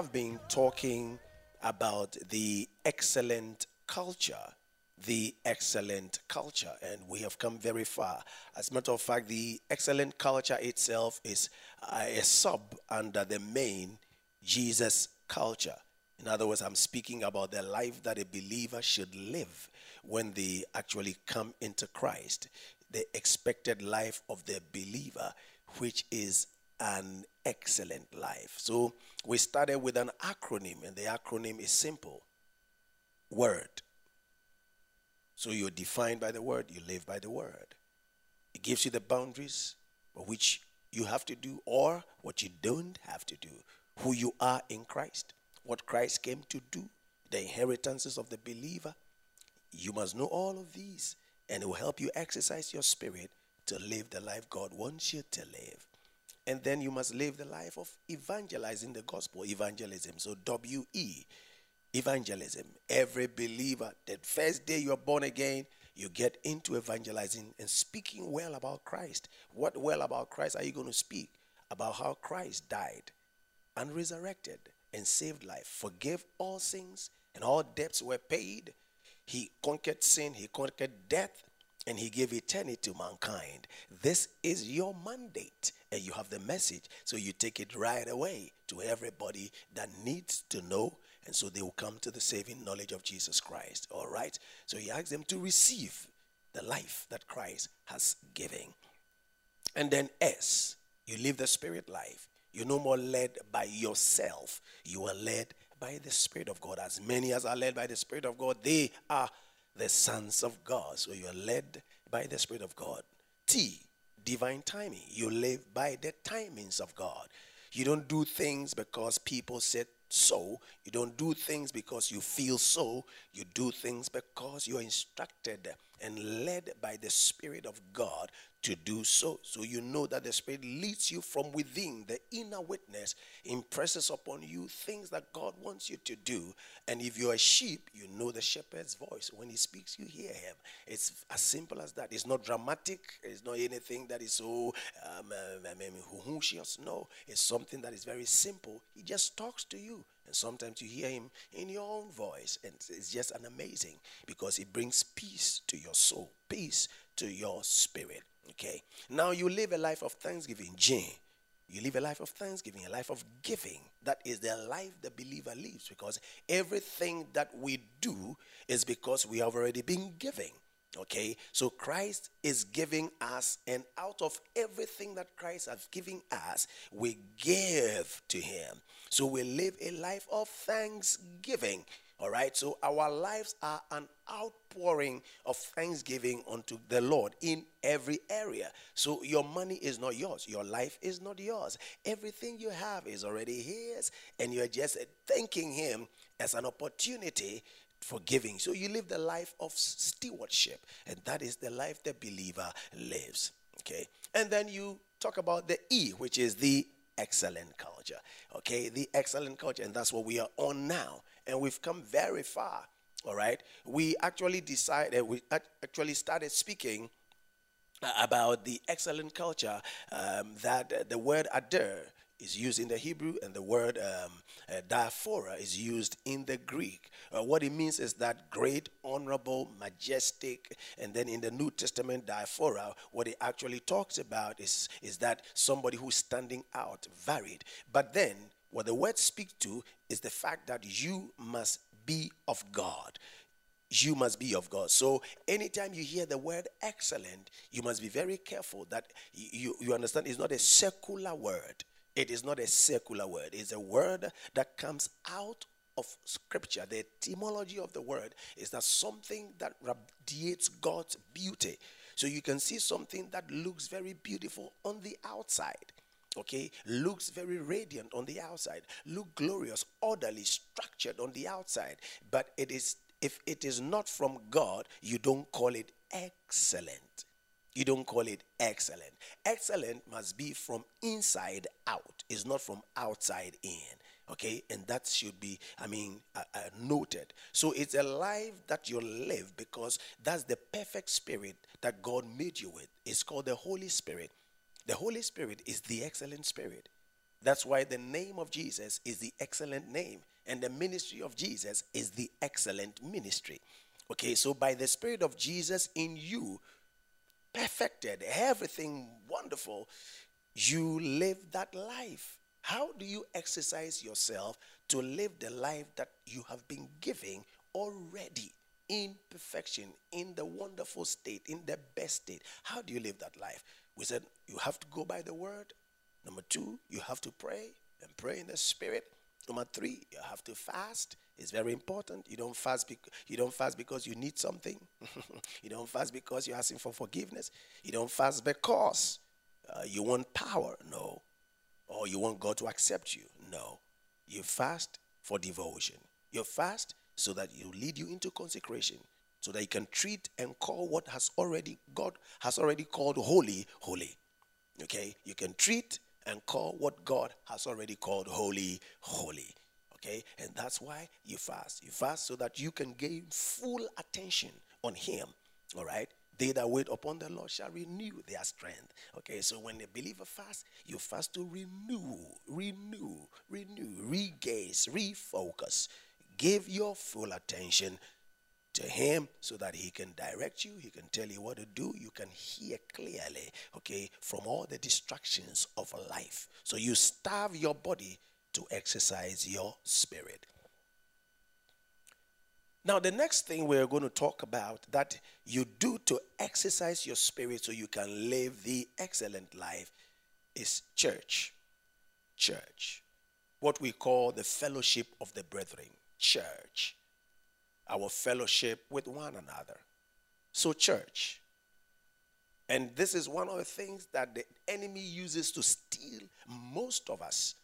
Have been talking about the excellent culture, the excellent culture, and we have come very far. As a matter of fact, the excellent culture itself is uh, a sub under the main Jesus culture. In other words, I'm speaking about the life that a believer should live when they actually come into Christ, the expected life of the believer, which is an excellent life. So we started with an acronym, and the acronym is simple Word. So you're defined by the word, you live by the word. It gives you the boundaries for which you have to do or what you don't have to do, who you are in Christ, what Christ came to do, the inheritances of the believer. You must know all of these, and it will help you exercise your spirit to live the life God wants you to live. And then you must live the life of evangelizing the gospel, evangelism. So, W E, evangelism. Every believer, that first day you're born again, you get into evangelizing and speaking well about Christ. What well about Christ are you going to speak? About how Christ died and resurrected and saved life, forgave all sins, and all debts were paid. He conquered sin, he conquered death, and he gave eternity to mankind. This is your mandate, and you have the message, so you take it right away to everybody that needs to know, and so they will come to the saving knowledge of Jesus Christ. All right? So he asks them to receive the life that Christ has given. And then S, you live the spirit life. You're no more led by yourself, you are led by the Spirit of God. As many as are led by the Spirit of God, they are the sons of God. So you are led by the Spirit of God. T, divine timing. You live by the timings of God. You don't do things because people said so. You don't do things because you feel so. You do things because you're instructed and led by the Spirit of God to do so. So you know that the Spirit leads you from within. The inner witness impresses upon you things that God wants you to do. And if you're a sheep, you know the shepherd's voice. When he speaks, you hear him. It's as simple as that. It's not dramatic. It's not anything that is so um, um, No, it's something that is very simple. He just talks to you. And sometimes you hear him in your own voice. And it's just an amazing because it brings peace to your soul, peace to your spirit. Okay. Now you live a life of thanksgiving. Jane. You live a life of thanksgiving, a life of giving. That is the life the believer lives because everything that we do is because we have already been giving. Okay, so Christ is giving us, and out of everything that Christ has given us, we give to Him. So we live a life of thanksgiving. All right, so our lives are an outpouring of thanksgiving unto the Lord in every area. So your money is not yours, your life is not yours. Everything you have is already His, and you're just thanking Him as an opportunity for giving. So you live the life of stewardship, and that is the life the believer lives. Okay, and then you talk about the E, which is the excellent culture. Okay, the excellent culture, and that's what we are on now and we've come very far. All right. We actually decided, uh, we actually started speaking uh, about the excellent culture um, that uh, the word ader is used in the Hebrew and the word um, uh, diaphora is used in the Greek. Uh, what it means is that great, honorable, majestic, and then in the New Testament, diaphora, what it actually talks about is, is that somebody who's standing out, varied. But then what the word speaks to is the fact that you must be of God. You must be of God. So, anytime you hear the word excellent, you must be very careful that you, you understand it's not a secular word. It is not a secular word. It's a word that comes out of scripture. The etymology of the word is that something that radiates God's beauty. So you can see something that looks very beautiful on the outside. Okay, looks very radiant on the outside, look glorious, orderly, structured on the outside. But it is if it is not from God, you don't call it excellent. You don't call it excellent. Excellent must be from inside out, it's not from outside in. Okay, and that should be, I mean, uh, uh, noted. So it's a life that you live because that's the perfect spirit that God made you with. It's called the Holy Spirit. The Holy Spirit is the excellent spirit. That's why the name of Jesus is the excellent name, and the ministry of Jesus is the excellent ministry. Okay, so by the Spirit of Jesus in you, perfected, everything wonderful, you live that life. How do you exercise yourself to live the life that you have been giving already in perfection, in the wonderful state, in the best state? How do you live that life? We said you have to go by the word. Number two, you have to pray and pray in the spirit. Number three, you have to fast. It's very important. You don't fast. You don't fast because you need something. you don't fast because you're asking for forgiveness. You don't fast because uh, you want power. No, or you want God to accept you. No. You fast for devotion. You fast so that you lead you into consecration, so that you can treat and call what has already God has already called holy, holy. Okay? You can treat and call what God has already called holy, holy. Okay? And that's why you fast. You fast so that you can gain full attention on Him. All right? They that wait upon the Lord shall renew their strength. Okay, so when a believer fasts, you fast to renew, renew, renew, regaze, refocus. Give your full attention to him so that he can direct you, he can tell you what to do, you can hear clearly, okay, from all the distractions of life. So you starve your body to exercise your spirit. Now, the next thing we're going to talk about that you do to exercise your spirit so you can live the excellent life is church. Church. What we call the fellowship of the brethren. Church. Our fellowship with one another. So, church. And this is one of the things that the enemy uses to steal most of us.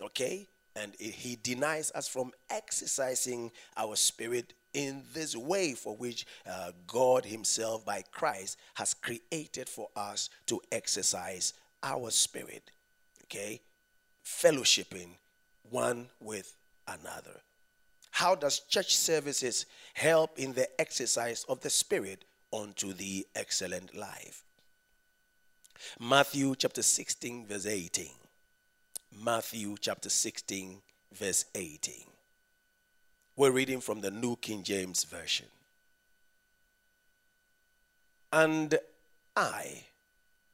Okay? And he denies us from exercising our spirit in this way for which uh, God Himself, by Christ, has created for us to exercise our spirit. Okay? Fellowshipping one with another. How does church services help in the exercise of the spirit unto the excellent life? Matthew chapter 16, verse 18. Matthew chapter 16, verse 18. We're reading from the New King James Version. And I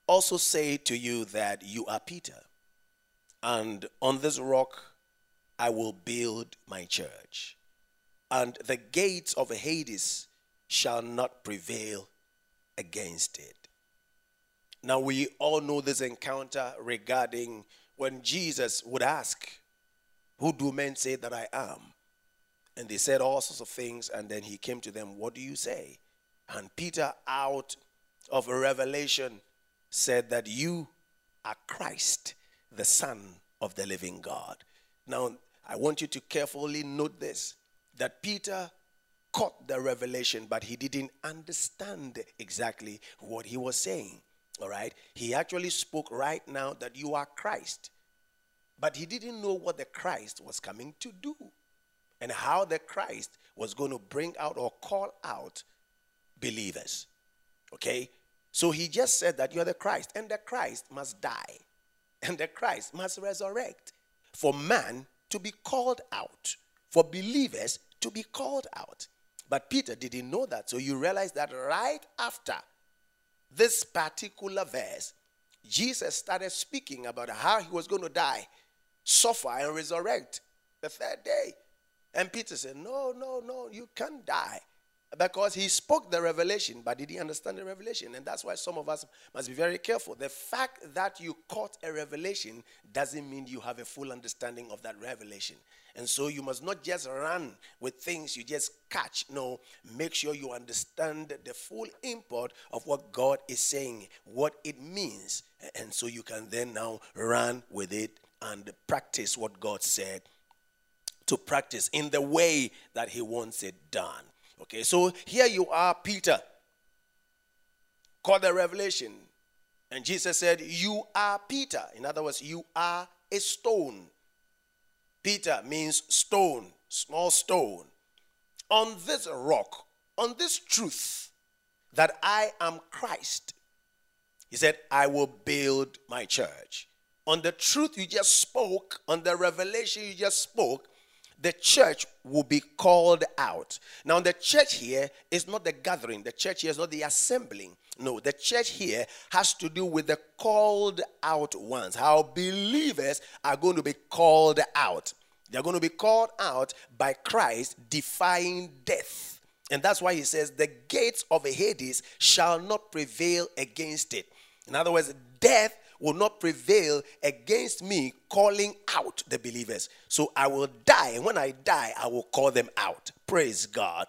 also say to you that you are Peter, and on this rock I will build my church, and the gates of Hades shall not prevail against it. Now, we all know this encounter regarding when Jesus would ask, Who do men say that I am? And they said all sorts of things, and then he came to them, What do you say? And Peter, out of a revelation, said that you are Christ, the Son of the living God. Now, I want you to carefully note this that Peter caught the revelation, but he didn't understand exactly what he was saying. All right? He actually spoke right now that you are Christ, but he didn't know what the Christ was coming to do and how the Christ was going to bring out or call out believers. Okay? So he just said that you're the Christ, and the Christ must die, and the Christ must resurrect for man to be called out, for believers to be called out. But Peter didn't know that. So you realize that right after this particular verse, Jesus started speaking about how he was going to die, suffer, and resurrect the third day. And Peter said, No, no, no, you can't die. Because he spoke the revelation, but did he understand the revelation? And that's why some of us must be very careful. The fact that you caught a revelation doesn't mean you have a full understanding of that revelation. And so you must not just run with things you just catch. No, make sure you understand the full import of what God is saying, what it means. And so you can then now run with it and practice what God said to practice in the way that He wants it done. Okay, so here you are, Peter. Caught the revelation. And Jesus said, You are Peter. In other words, you are a stone. Peter means stone, small stone. On this rock, on this truth that I am Christ, he said, I will build my church. On the truth you just spoke, on the revelation you just spoke, the church will be called out. Now, the church here is not the gathering, the church here is not the assembling. No, the church here has to do with the called out ones. How believers are going to be called out. They're going to be called out by Christ, defying death. And that's why he says, The gates of Hades shall not prevail against it. In other words, death will not prevail against me calling out the believers. So I will die. And when I die, I will call them out. Praise God.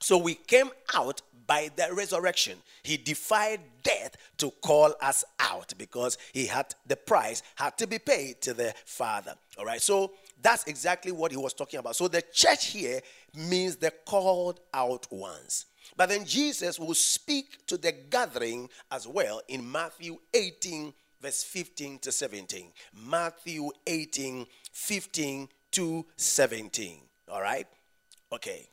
So we came out by the resurrection. He defied death to call us out because he had the price had to be paid to the Father. All right. So that's exactly what he was talking about. So the church here means the called out ones. But then Jesus will speak to the gathering as well in Matthew 18, verse 15 to 17. Matthew 18, 15 to 17. All right? Okay.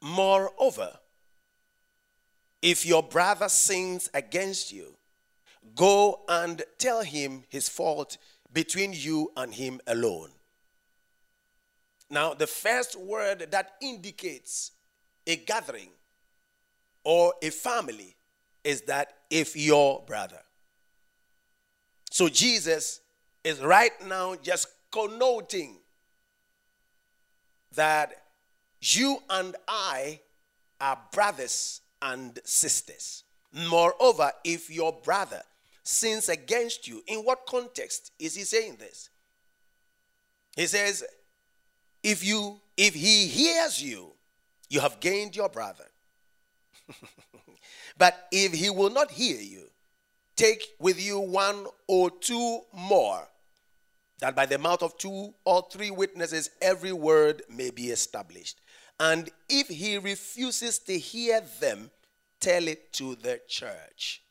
Moreover, if your brother sins against you, go and tell him his fault between you and him alone. Now, the first word that indicates a gathering or a family is that if your brother. So Jesus is right now just connoting that you and I are brothers and sisters. Moreover, if your brother sins against you, in what context is he saying this? He says, if you if he hears you, you have gained your brother. but if he will not hear you, take with you one or two more, that by the mouth of two or three witnesses every word may be established. And if he refuses to hear them, tell it to the church,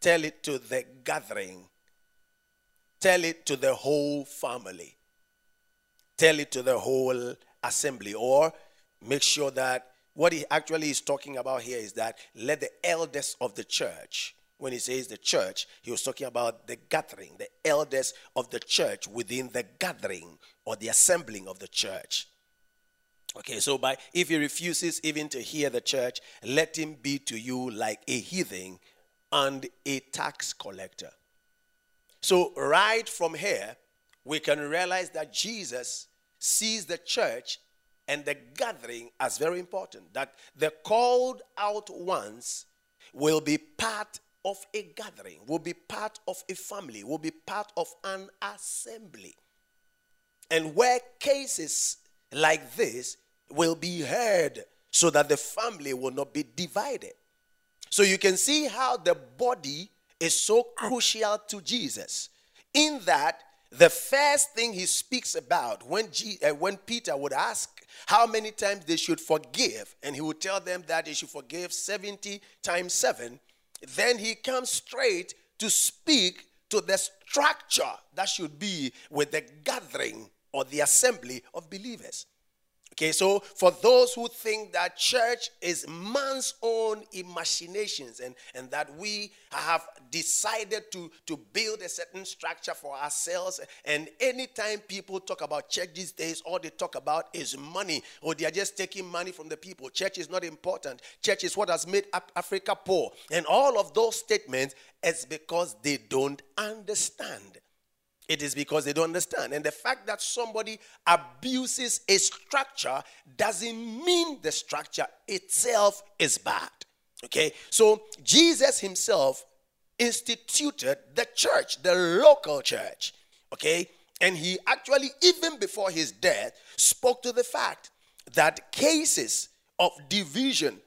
tell it to the gathering, tell it to the whole family tell it to the whole assembly or make sure that what he actually is talking about here is that let the elders of the church when he says the church he was talking about the gathering the elders of the church within the gathering or the assembling of the church. Okay so by if he refuses even to hear the church let him be to you like a heathen and a tax collector. So right from here we can realize that jesus sees the church and the gathering as very important. That the called out ones will be part of a gathering, will be part of a family, will be part of an assembly. And where cases like this will be heard so that the family will not be divided. So you can see how the body is so crucial to Jesus in that the first thing he speaks about when, G, uh, when Peter would ask how many times they should forgive, and he would tell them that they should forgive 70 times 7, then he comes straight to speak to the structure that should be with the gathering or the assembly of believers. Okay, so for those who think that church is man's own imaginations and, and that we have decided to, to build a certain structure for ourselves, and anytime people talk about church these days, all they talk about is money, or they are just taking money from the people. Church is not important. Church is what has made Africa poor. And all of those statements is because they don't understand It is because they don't understand. And the fact that somebody abuses a structure doesn't mean the structure itself is bad. Okay? So Jesus himself instituted the church, the local church. Okay? And he actually, even before his death, spoke to the fact that cases of division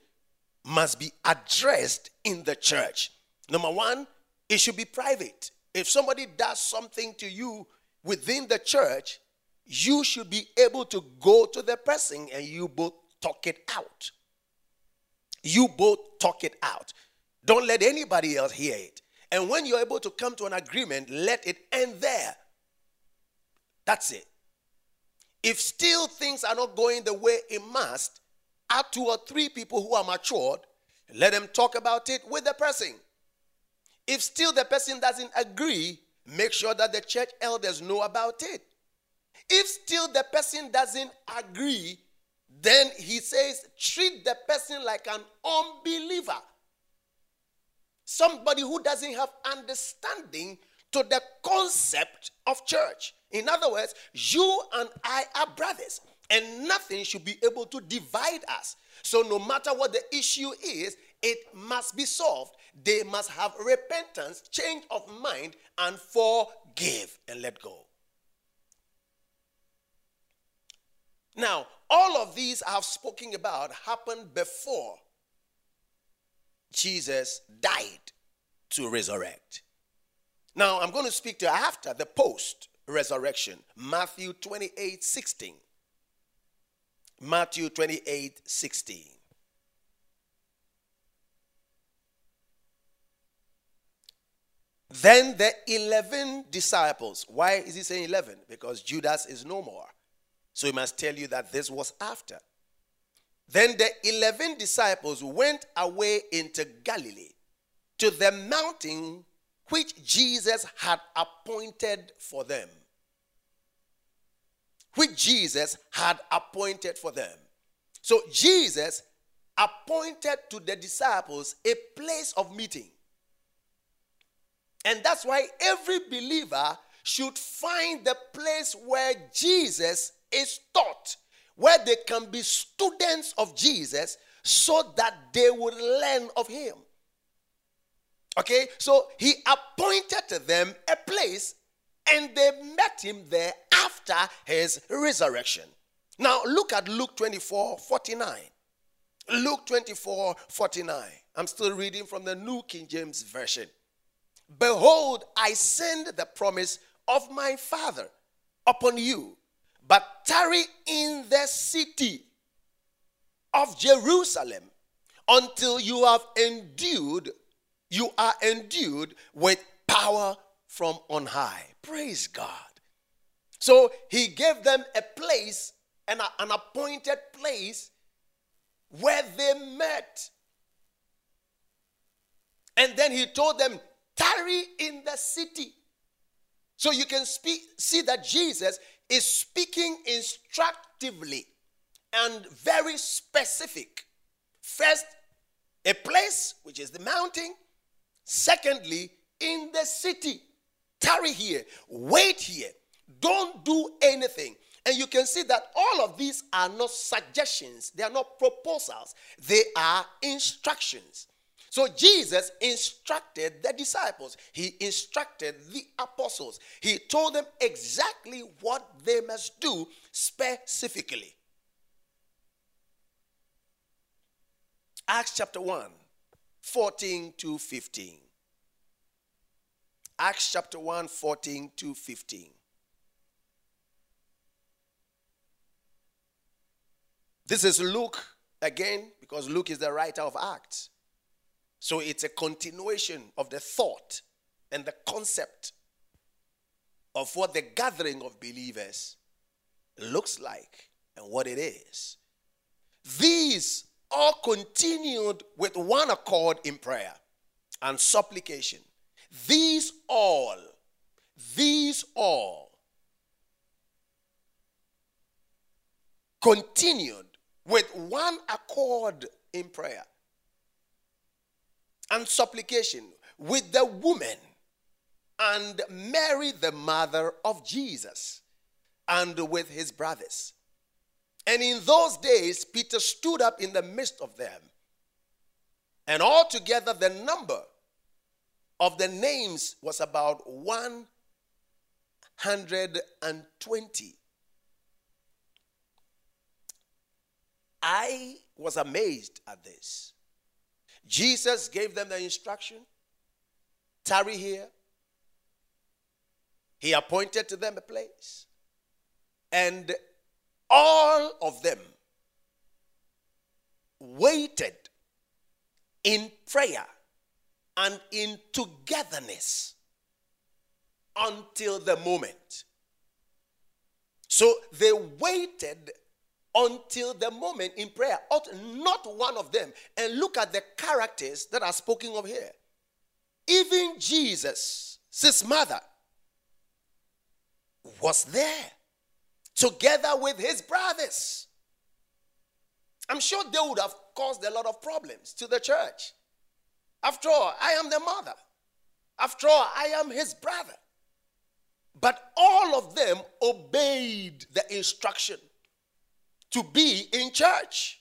must be addressed in the church. Number one, it should be private. If somebody does something to you within the church, you should be able to go to the person and you both talk it out. You both talk it out. Don't let anybody else hear it. And when you're able to come to an agreement, let it end there. That's it. If still things are not going the way it must, add two or three people who are matured, let them talk about it with the person. If still the person doesn't agree, make sure that the church elders know about it. If still the person doesn't agree, then he says, treat the person like an unbeliever. Somebody who doesn't have understanding to the concept of church. In other words, you and I are brothers, and nothing should be able to divide us. So, no matter what the issue is, it must be solved. They must have repentance, change of mind, and forgive and let go. Now, all of these I have spoken about happened before Jesus died to resurrect. Now, I'm going to speak to after the post resurrection. Matthew 28 16. Matthew 28 16. Then the 11 disciples, why is he saying 11? Because Judas is no more. So he must tell you that this was after. Then the 11 disciples went away into Galilee to the mountain which Jesus had appointed for them. Which Jesus had appointed for them. So Jesus appointed to the disciples a place of meeting. And that's why every believer should find the place where Jesus is taught, where they can be students of Jesus so that they would learn of him. Okay, so he appointed to them a place and they met him there after his resurrection. Now look at Luke 24 49. Luke 24 49. I'm still reading from the New King James Version. Behold, I send the promise of my Father upon you, but tarry in the city of Jerusalem until you have endued you are endued with power from on high. Praise God. So he gave them a place, an, an appointed place where they met. And then he told them, tarry in the city. So you can speak, see that Jesus is speaking instructively and very specific. First, a place, which is the mountain. Secondly, in the city, tarry here, wait here, don't do anything. And you can see that all of these are not suggestions, they are not proposals, they are instructions. So Jesus instructed the disciples, he instructed the apostles, he told them exactly what they must do specifically. Acts chapter 1 14 to 15. Acts chapter 1, 14 to 15. This is Luke again, because Luke is the writer of Acts. So it's a continuation of the thought and the concept of what the gathering of believers looks like and what it is. These all continued with one accord in prayer and supplication. These all, these all continued with one accord in prayer and supplication with the woman and Mary, the mother of Jesus, and with his brothers. And in those days, Peter stood up in the midst of them. And altogether, the number of the names was about 120. I was amazed at this. Jesus gave them the instruction tarry here. He appointed to them a place. And all of them waited in prayer and in togetherness until the moment. So they waited until the moment in prayer. Ought Not one of them. And look at the characters that are spoken of here. Even Jesus, his mother, was there together with his brothers. I'm sure they would have caused a lot of problems to the church. After all, I am the mother. After all, I am his brother. But all of them obeyed the instruction to be in church,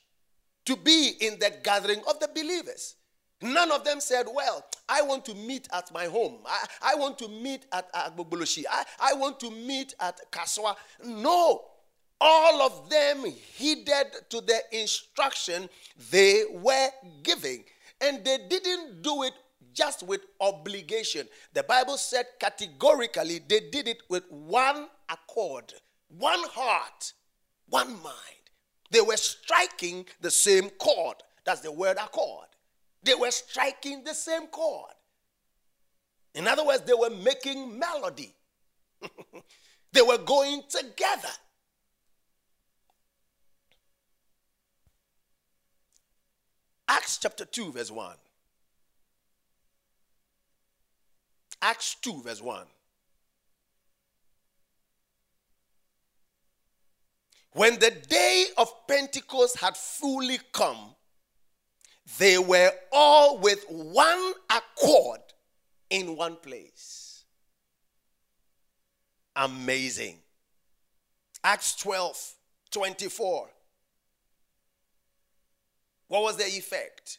to be in the gathering of the believers. None of them said, Well, I want to meet at my home. I, I want to meet at Agbogbloshie. I, I want to meet at Kasoa. No. All of them heeded to the instruction they were giving. And they didn't do it just with obligation. The Bible said categorically they did it with one accord, one heart, one mind. They were striking the same chord. That's the word accord. They were striking the same chord. In other words, they were making melody. they were going together. Acts chapter 2, verse 1. Acts 2, verse 1. When the day of Pentecost had fully come, they were all with one accord in one place. Amazing. Acts 12 24. What was the effect?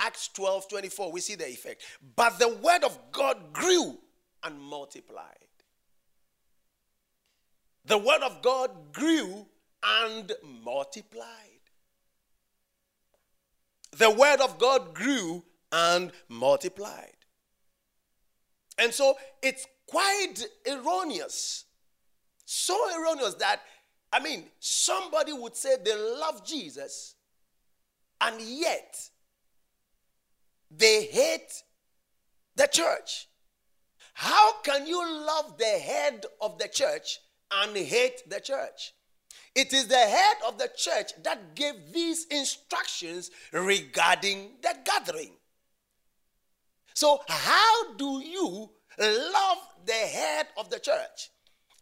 Acts 12 24, we see the effect. But the word of God grew and multiplied. The word of God grew and multiplied the word of God grew and multiplied. And so it's quite erroneous. So erroneous that, I mean, somebody would say they love Jesus and yet they hate the church. How can you love the head of the church and hate the church? It is the head of the church that gave these instructions regarding the gathering. So, how do you love the head of the church?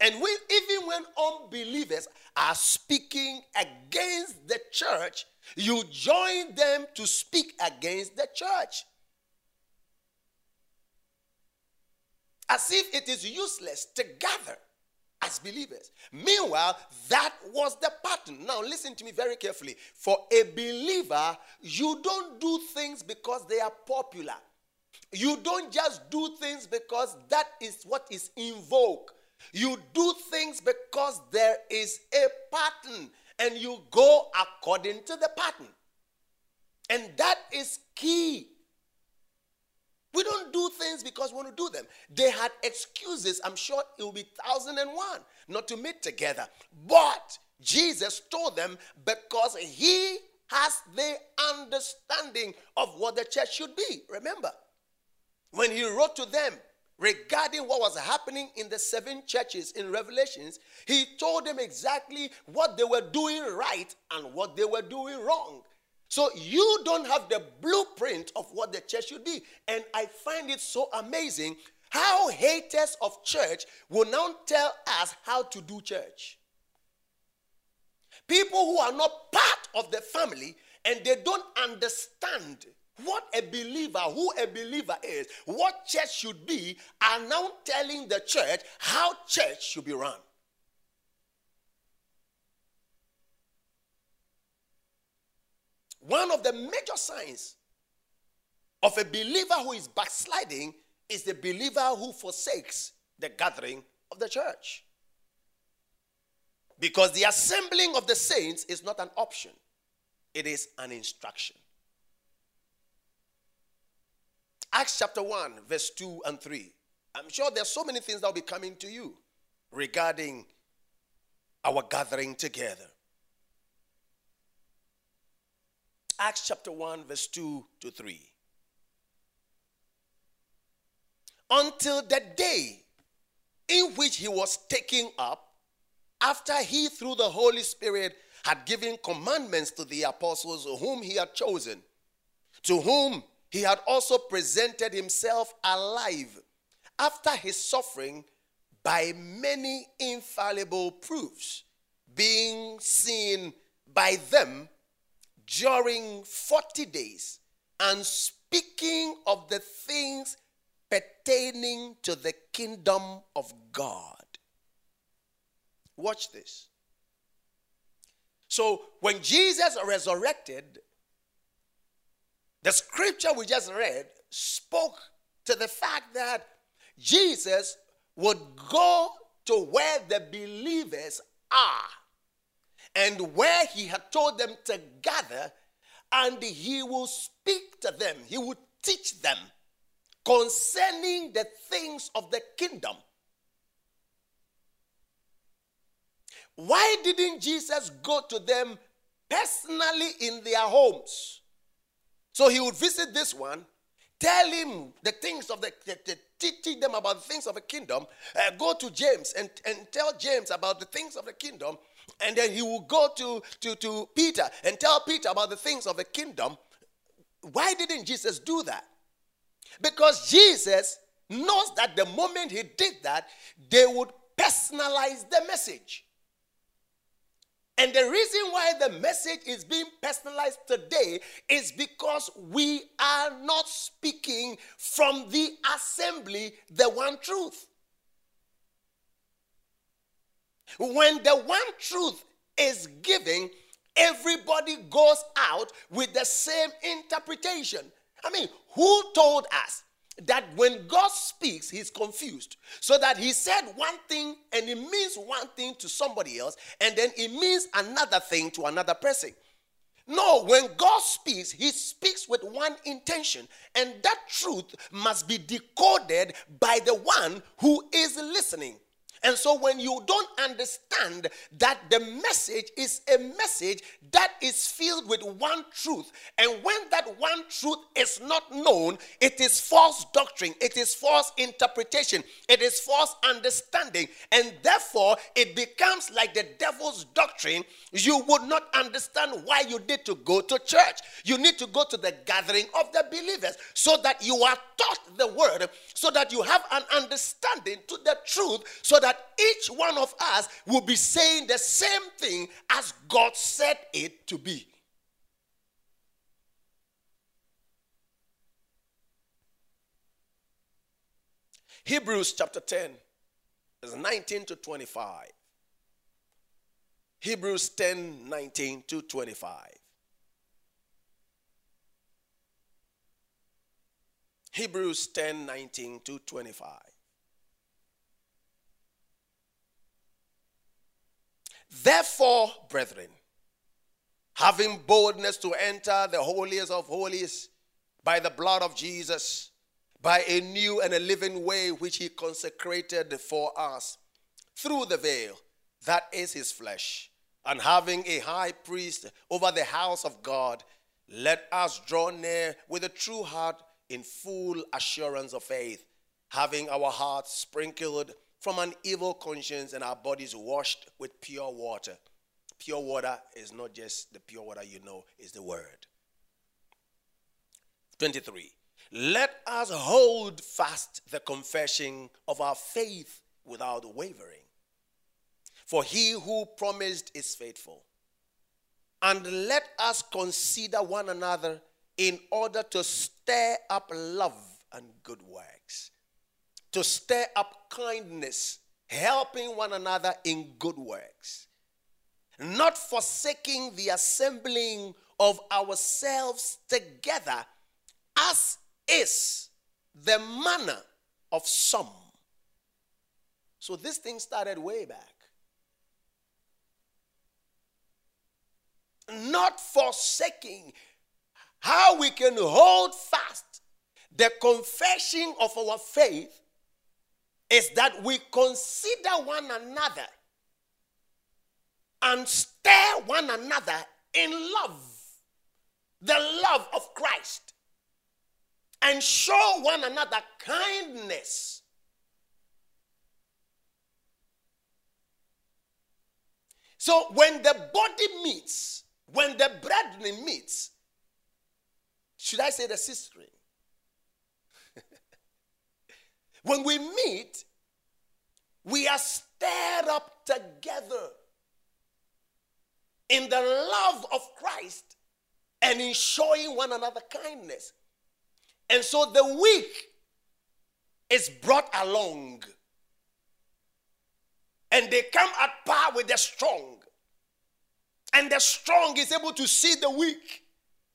And we, even when unbelievers are speaking against the church, you join them to speak against the church. As if it is useless to gather as believers. Meanwhile, that was the pattern. Now, listen to me very carefully. For a believer, you don't do things because they are popular. You don't just do things because that is what is in vogue. You do things because there is a pattern and you go according to the pattern. And that is key. We don't do things because we want to do them. They had excuses. I'm sure it will be thousand and one not to meet together. But Jesus told them because he has the understanding of what the church should be. Remember, when he wrote to them regarding what was happening in the seven churches in Revelations, he told them exactly what they were doing right and what they were doing wrong. So you don't have the blueprint of what the church should be. And I find it so amazing how haters of church will now tell us how to do church. People who are not part of the family and they don't understand what a believer, who a believer is, what church should be, are now telling the church how church should be run. One of the major signs of a believer who is backsliding is the believer who forsakes the gathering of the church. Because the assembling of the saints is not an option, it is an instruction. Acts chapter 1, verse 2 and 3. I'm sure there's so many things that will be coming to you regarding our gathering together. Acts chapter 1, verse 2 to 3. Until the day in which he was taken up, after he, through the Holy Spirit, had given commandments to the apostles whom he had chosen, to whom he had also presented himself alive after his suffering by many infallible proofs, being seen by them during 40 days, and speaking of the things pertaining to the kingdom of God. Watch this. So, when Jesus resurrected, the scripture we just read spoke to the fact that Jesus would go to where the believers are and where he had told them to gather, and he will speak to them, he would teach them concerning the things of the kingdom. Why didn't Jesus go to them personally in their homes? So he would visit this one, tell him the things of the, the, the teach them about the things of the kingdom. Uh, go to James and, and tell James about the things of the kingdom. And then he will go to, to, to Peter and tell Peter about the things of the kingdom. Why didn't Jesus do that? Because Jesus knows that the moment he did that, they would personalize the message. And the reason why the message is being personalized today is because we are not speaking from the assembly the one truth. When the one truth is given, everybody goes out with the same interpretation. I mean, who told us that when God speaks, he's confused. So that he said one thing and it means one thing to somebody else, and then it means another thing to another person. No, when God speaks, he speaks with one intention, and that truth must be decoded by the one who is listening. And so, when you don't understand that the message is a message that is filled with one truth, and when that one truth is not known, it is false doctrine, it is false interpretation, it is false understanding, and therefore it becomes like the devil's doctrine. You would not understand why you need to go to church. You need to go to the gathering of the believers so that you are taught the word, so that you have an understanding to the truth, so that that each one of us will be saying the same thing as God said it to be. Hebrews chapter 10, is 19 to 25. Hebrews 10, 19 to 25. Hebrews 10, 19 to 25. Therefore, brethren, having boldness to enter the holiest of holies by the blood of Jesus, by a new and a living way which he consecrated for us through the veil, that is his flesh, and having a high priest over the house of God, let us draw near with a true heart in full assurance of faith, having our hearts sprinkled from an evil conscience and our bodies washed with pure water. Pure water is not just the pure water you know, is the word. 23. Let us hold fast the confession of our faith without wavering. For he who promised is faithful. And let us consider one another in order to stir up love and good works, to stir up kindness, helping one another in good works, not forsaking the assembling of ourselves together, as is the manner of some. So this thing started way back. Not forsaking how we can hold fast the confession of our faith is that we consider one another and stir one another in love, the love of Christ, and show one another kindness. So when the body meets, when the brethren meets, should I say the sister? When we meet, we are stirred up together in the love of Christ and in showing one another kindness. And so the weak is brought along. And they come at par with the strong. And the strong is able to see the weak.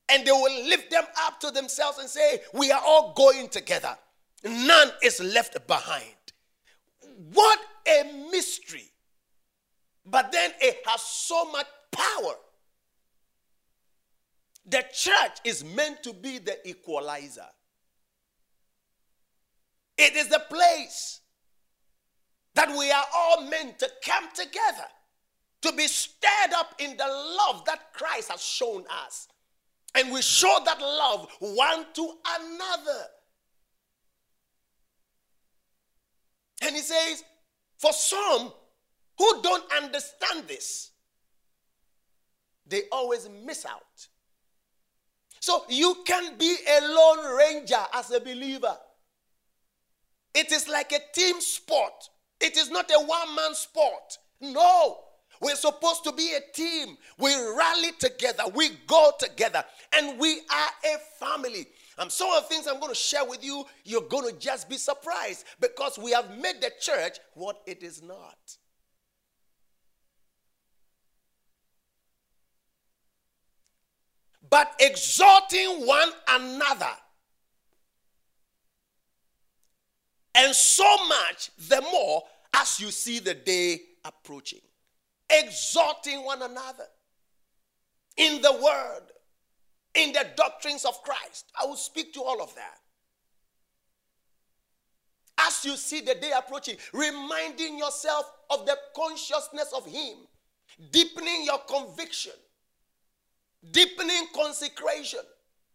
And they will lift them up to themselves and say, We are all going together. None is left behind. What a mystery. But then it has so much power. The church is meant to be the equalizer. It is the place that we are all meant to come together, to be stirred up in the love that Christ has shown us. And we show that love one to another. And he says, for some who don't understand this, they always miss out. So you can be a lone ranger as a believer. It is like a team sport. It is not a one man sport. No. We're supposed to be a team. We rally together. We go together. And we are a family. And some of the things I'm going to share with you, you're going to just be surprised because we have made the church what it is not. But exhorting one another And so much the more as you see the day approaching. Exhorting one another in the word, in the doctrines of Christ. I will speak to all of that. As you see the day approaching, reminding yourself of the consciousness of Him, deepening your conviction, deepening consecration.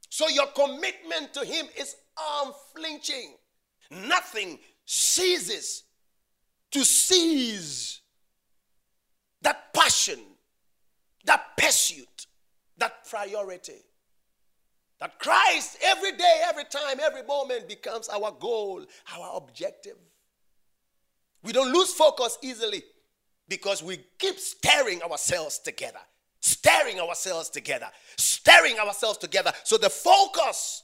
So your commitment to Him is unflinching. Nothing ceases to seize that passion, that pursuit, that priority. That Christ every day, every time, every moment becomes our goal, our objective. We don't lose focus easily because we keep stirring ourselves together, stirring ourselves together, stirring ourselves together. So the focus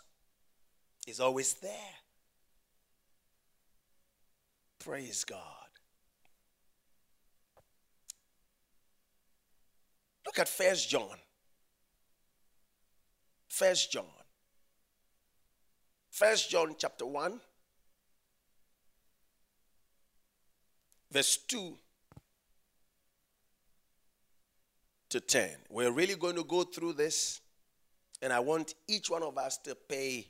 is always there. Praise God. Look at First John. First John. First John chapter 1 verse 2 to 10. We're really going to go through this and I want each one of us to pay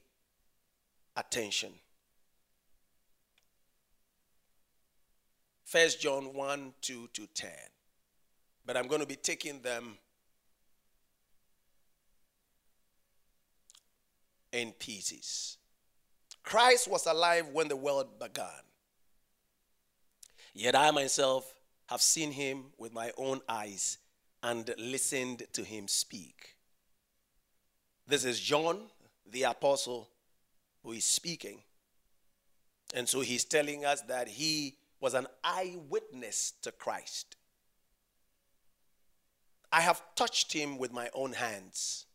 attention. First John 1 2 to 10. But I'm going to be taking them in pieces. Christ was alive when the world began. Yet I myself have seen him with my own eyes and listened to him speak. This is John, the apostle, who is speaking. And so he's telling us that he was an eyewitness to Christ. I have touched him with my own hands.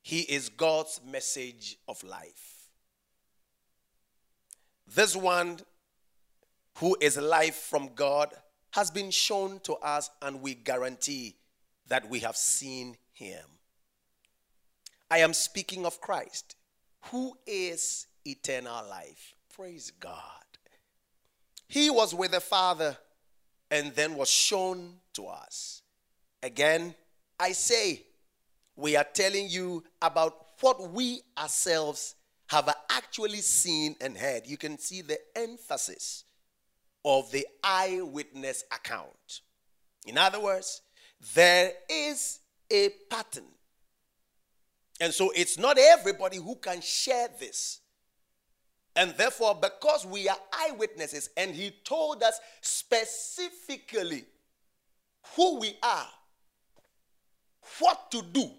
He is God's message of life. This one who is life from God has been shown to us, and we guarantee that we have seen him. I am speaking of Christ, who is eternal life. Praise God. He was with the Father and then was shown to us. Again, I say, we are telling you about what we ourselves have actually seen and heard. You can see the emphasis of the eyewitness account. In other words, there is a pattern. And so it's not everybody who can share this. And therefore, because we are eyewitnesses, and he told us specifically who we are, what to do,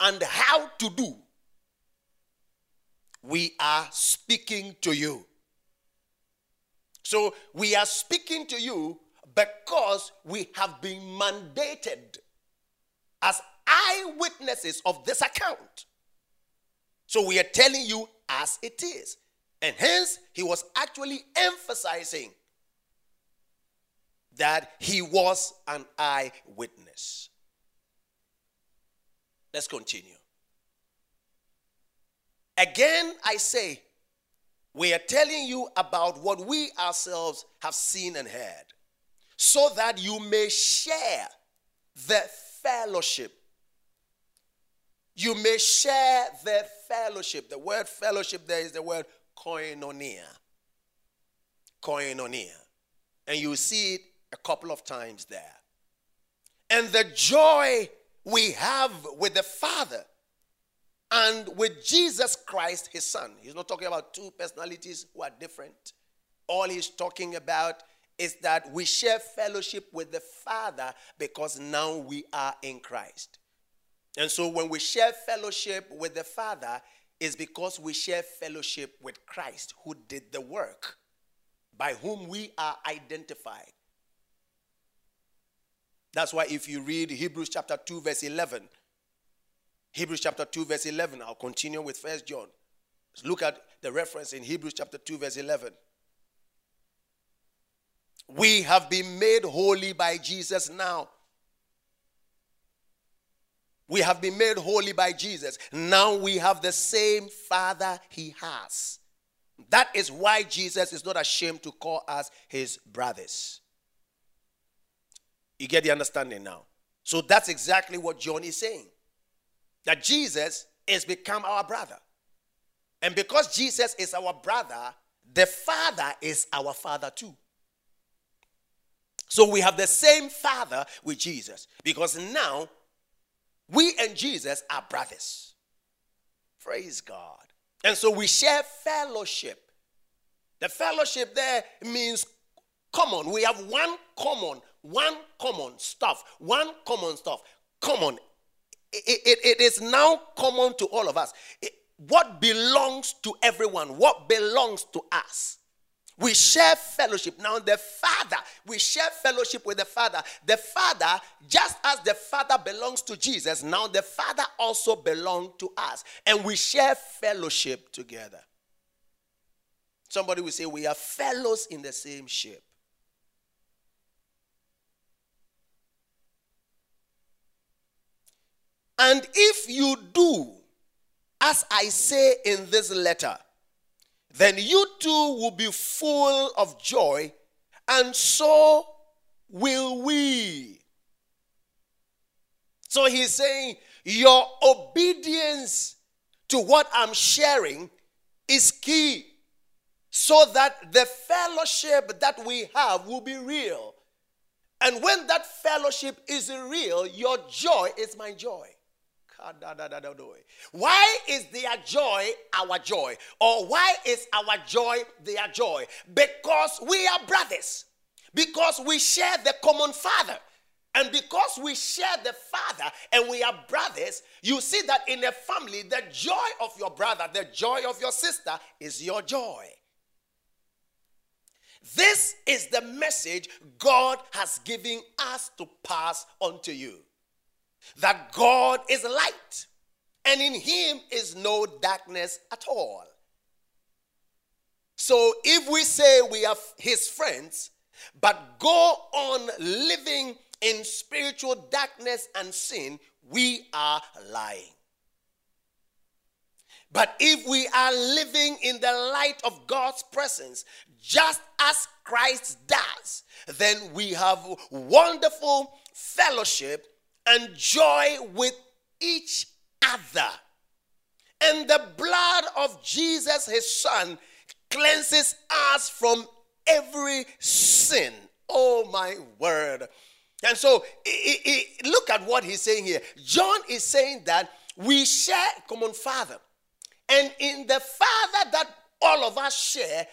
and how to do, we are speaking to you. So we are speaking to you because we have been mandated as eyewitnesses of this account. So we are telling you as it is. And hence, he was actually emphasizing that he was an eyewitness. Let's continue. Again, I say, we are telling you about what we ourselves have seen and heard, so that you may share the fellowship. You may share the fellowship. The word fellowship there is the word koinonia. Koinonia. And you see it a couple of times there. And the joy we have with the Father and with Jesus Christ, his son. He's not talking about two personalities who are different. All he's talking about is that we share fellowship with the Father because now we are in Christ. And so when we share fellowship with the Father, is because we share fellowship with Christ who did the work by whom we are identified. That's why if you read Hebrews chapter 2 verse 11, Hebrews chapter 2, verse 11. I'll continue with First John. Let's look at the reference in Hebrews chapter 2, verse 11. We have been made holy by Jesus now. We have been made holy by Jesus. Now we have the same Father he has. That is why Jesus is not ashamed to call us his brothers. You get the understanding now? So that's exactly what John is saying that Jesus is become our brother. And because Jesus is our brother, the Father is our Father too. So we have the same Father with Jesus because now we and Jesus are brothers. Praise God. And so we share fellowship. The fellowship there means common. We have one common, one common stuff, one common stuff. Common it, it, it is now common to all of us. It, what belongs to everyone, what belongs to us. We share fellowship. Now, the Father, we share fellowship with the Father. The Father, just as the Father belongs to Jesus, now the Father also belongs to us. And we share fellowship together. Somebody will say, We are fellows in the same ship. And if you do as I say in this letter, then you too will be full of joy, and so will we. So he's saying, Your obedience to what I'm sharing is key so that the fellowship that we have will be real. And when that fellowship is real, your joy is my joy. Why is their joy our joy? Or why is our joy their joy? Because we are brothers. Because we share the common father. And because we share the father and we are brothers, you see that in a family, the joy of your brother, the joy of your sister is your joy. This is the message God has given us to pass on to you that God is light and in him is no darkness at all. So if we say we are his friends, but go on living in spiritual darkness and sin, we are lying. But if we are living in the light of God's presence, just as Christ does, then we have wonderful fellowship and joy with each other. And the blood of Jesus, his son, cleanses us from every sin. Oh, my word. And so, look at what he's saying here. John is saying that we share common father. And in the father that all of us share,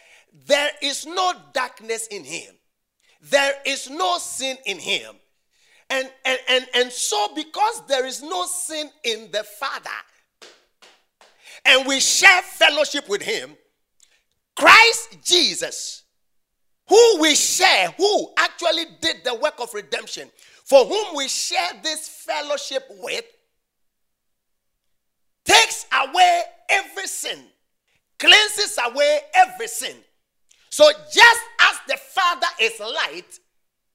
there is no darkness in him. There is no sin in him. And, and, and, and so, because there is no sin in the Father, and we share fellowship with him, Christ Jesus, who we share, who actually did the work of redemption, for whom we share this fellowship with, takes away every sin, cleanses away every sin. So just as the Father is light,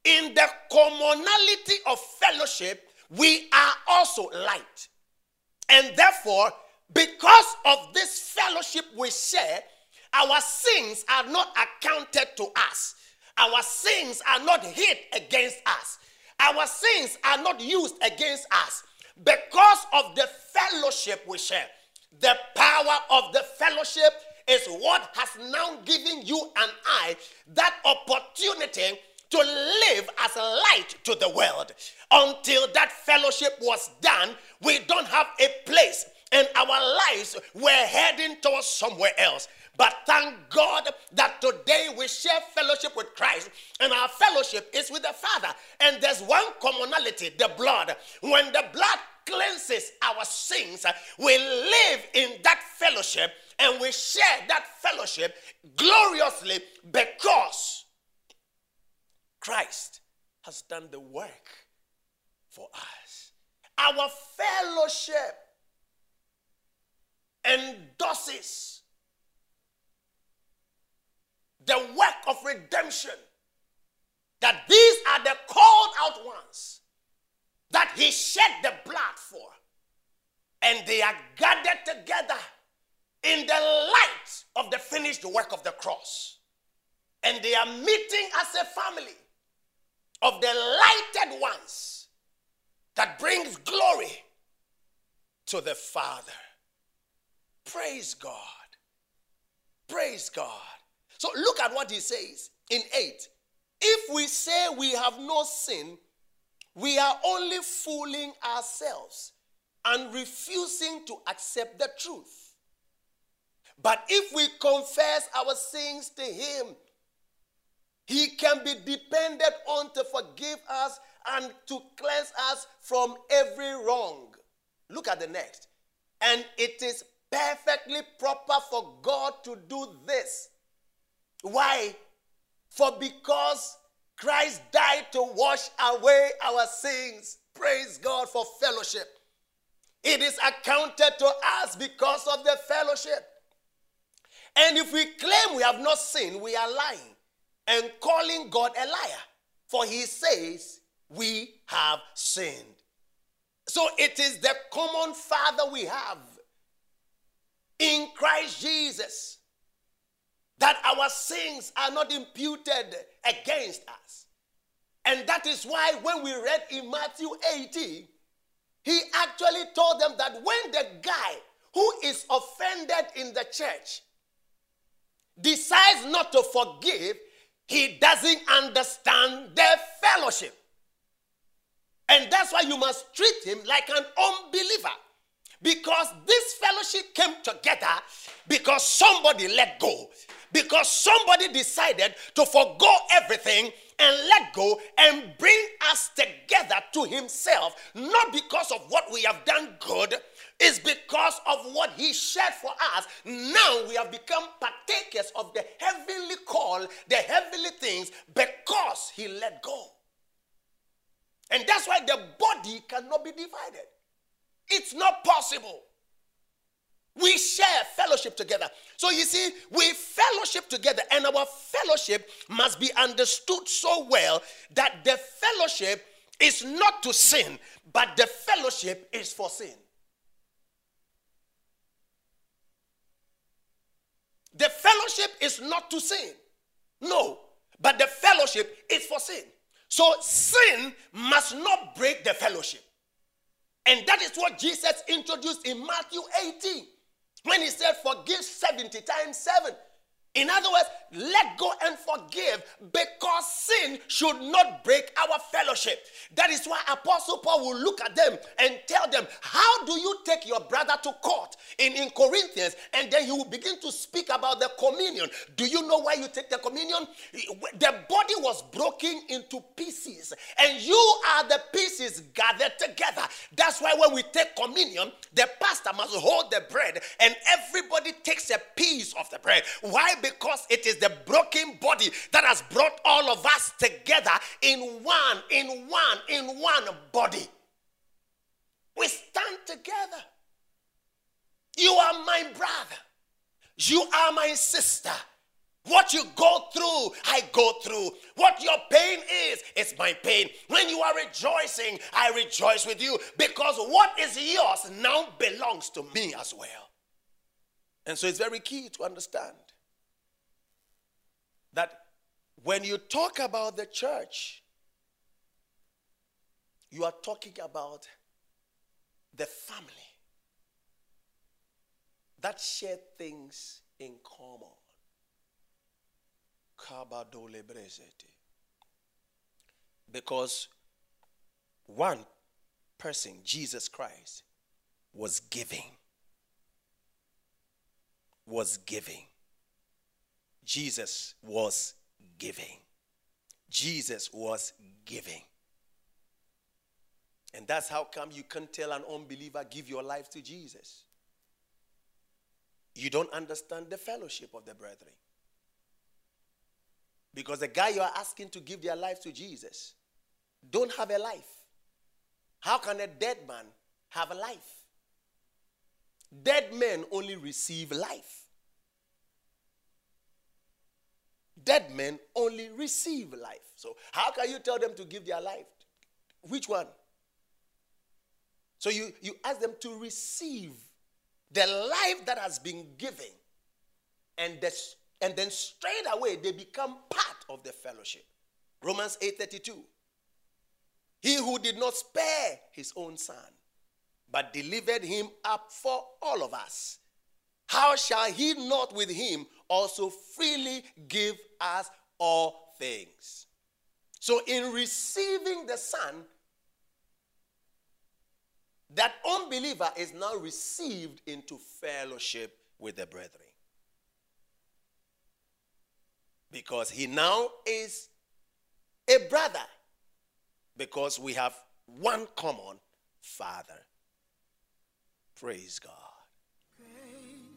in the commonality of fellowship, we are also light. And therefore, because of this fellowship we share, our sins are not accounted to us. Our sins are not hid against us. Our sins are not used against us because of the fellowship we share. The power of the fellowship is what has now given you and I that opportunity to live as a light to the world. Until that fellowship was done, we don't have a place, and our lives were heading towards somewhere else. But thank God that today we share fellowship with Christ, and our fellowship is with the Father. And there's one commonality the blood. When the blood cleanses our sins, we live in that fellowship and we share that fellowship gloriously because Christ has done the work for us. Our fellowship endorses the work of redemption. That these are the called out ones that he shed the blood for. And they are gathered together in the light of the finished work of the cross. And they are meeting as a family of the lighted ones that brings glory to the Father. Praise God. Praise God. So look at what he says in 8. If we say we have no sin, we are only fooling ourselves and refusing to accept the truth. But if we confess our sins to him, he can be depended on to forgive us and to cleanse us from every wrong. Look at the next. And it is perfectly proper for God to do this. Why? For because Christ died to wash away our sins. Praise God for fellowship. It is accounted to us because of the fellowship. And if we claim we have not sinned, we are lying and calling God a liar. For he says, We have sinned. So it is the common Father we have in Christ Jesus that our sins are not imputed against us. And that is why when we read in Matthew 18, he actually told them that when the guy who is offended in the church decides not to forgive, he doesn't understand their fellowship. And that's why you must treat him like an unbeliever. Because this fellowship came together because somebody let go. Because somebody decided to forego everything and let go and bring us together to himself. Not because of what we have done good, is because of what he shed for us. Now we have become partakers of the heavenly call, the heavenly things, because he let go. And that's why the body cannot be divided. It's not possible. Fellowship together. So you see, we fellowship together, and our fellowship must be understood so well that the fellowship is not to sin, but the fellowship is for sin. The fellowship is not to sin. No, but the fellowship is for sin. So sin must not break the fellowship. And that is what Jesus introduced in Matthew 18 when he said, Forgive 70 times 7. In other words, let go and forgive because sin should not break our fellowship. That is why Apostle Paul will look at them and tell them, How do you take your brother to court in, in Corinthians? And then he will begin to speak about the communion. Do you know why you take the communion? The body was broken into pieces, and you are the pieces gathered together. That's why when we take communion, the pastor must hold the bread, and everybody takes a piece of the bread. Why? Because it is the broken body that has brought all of us together in one, in one, in one body. We stand together. You are my brother. You are my sister. What you go through, I go through. What your pain is, it's my pain. When you are rejoicing, I rejoice with you because what is yours now belongs to me as well. And so it's very key to understand that when you talk about the church, you are talking about the family that share things in common. Because one person, Jesus Christ, was giving. Was giving. Jesus was giving. Jesus was giving. And that's how come you can't tell an unbeliever, give your life to Jesus. You don't understand the fellowship of the brethren. Because the guy you are asking to give their life to Jesus don't have a life. How can a dead man have a life? Dead men only receive life. Dead men only receive life. So, how can you tell them to give their life? Which one? So, you, you ask them to receive the life that has been given, and, the, and then straight away they become part of the fellowship. Romans 8:32. He who did not spare his own son, but delivered him up for all of us, how shall he not with him also freely give us all things. So, in receiving the Son, that unbeliever is now received into fellowship with the brethren. Because he now is a brother, because we have one common Father. Praise God.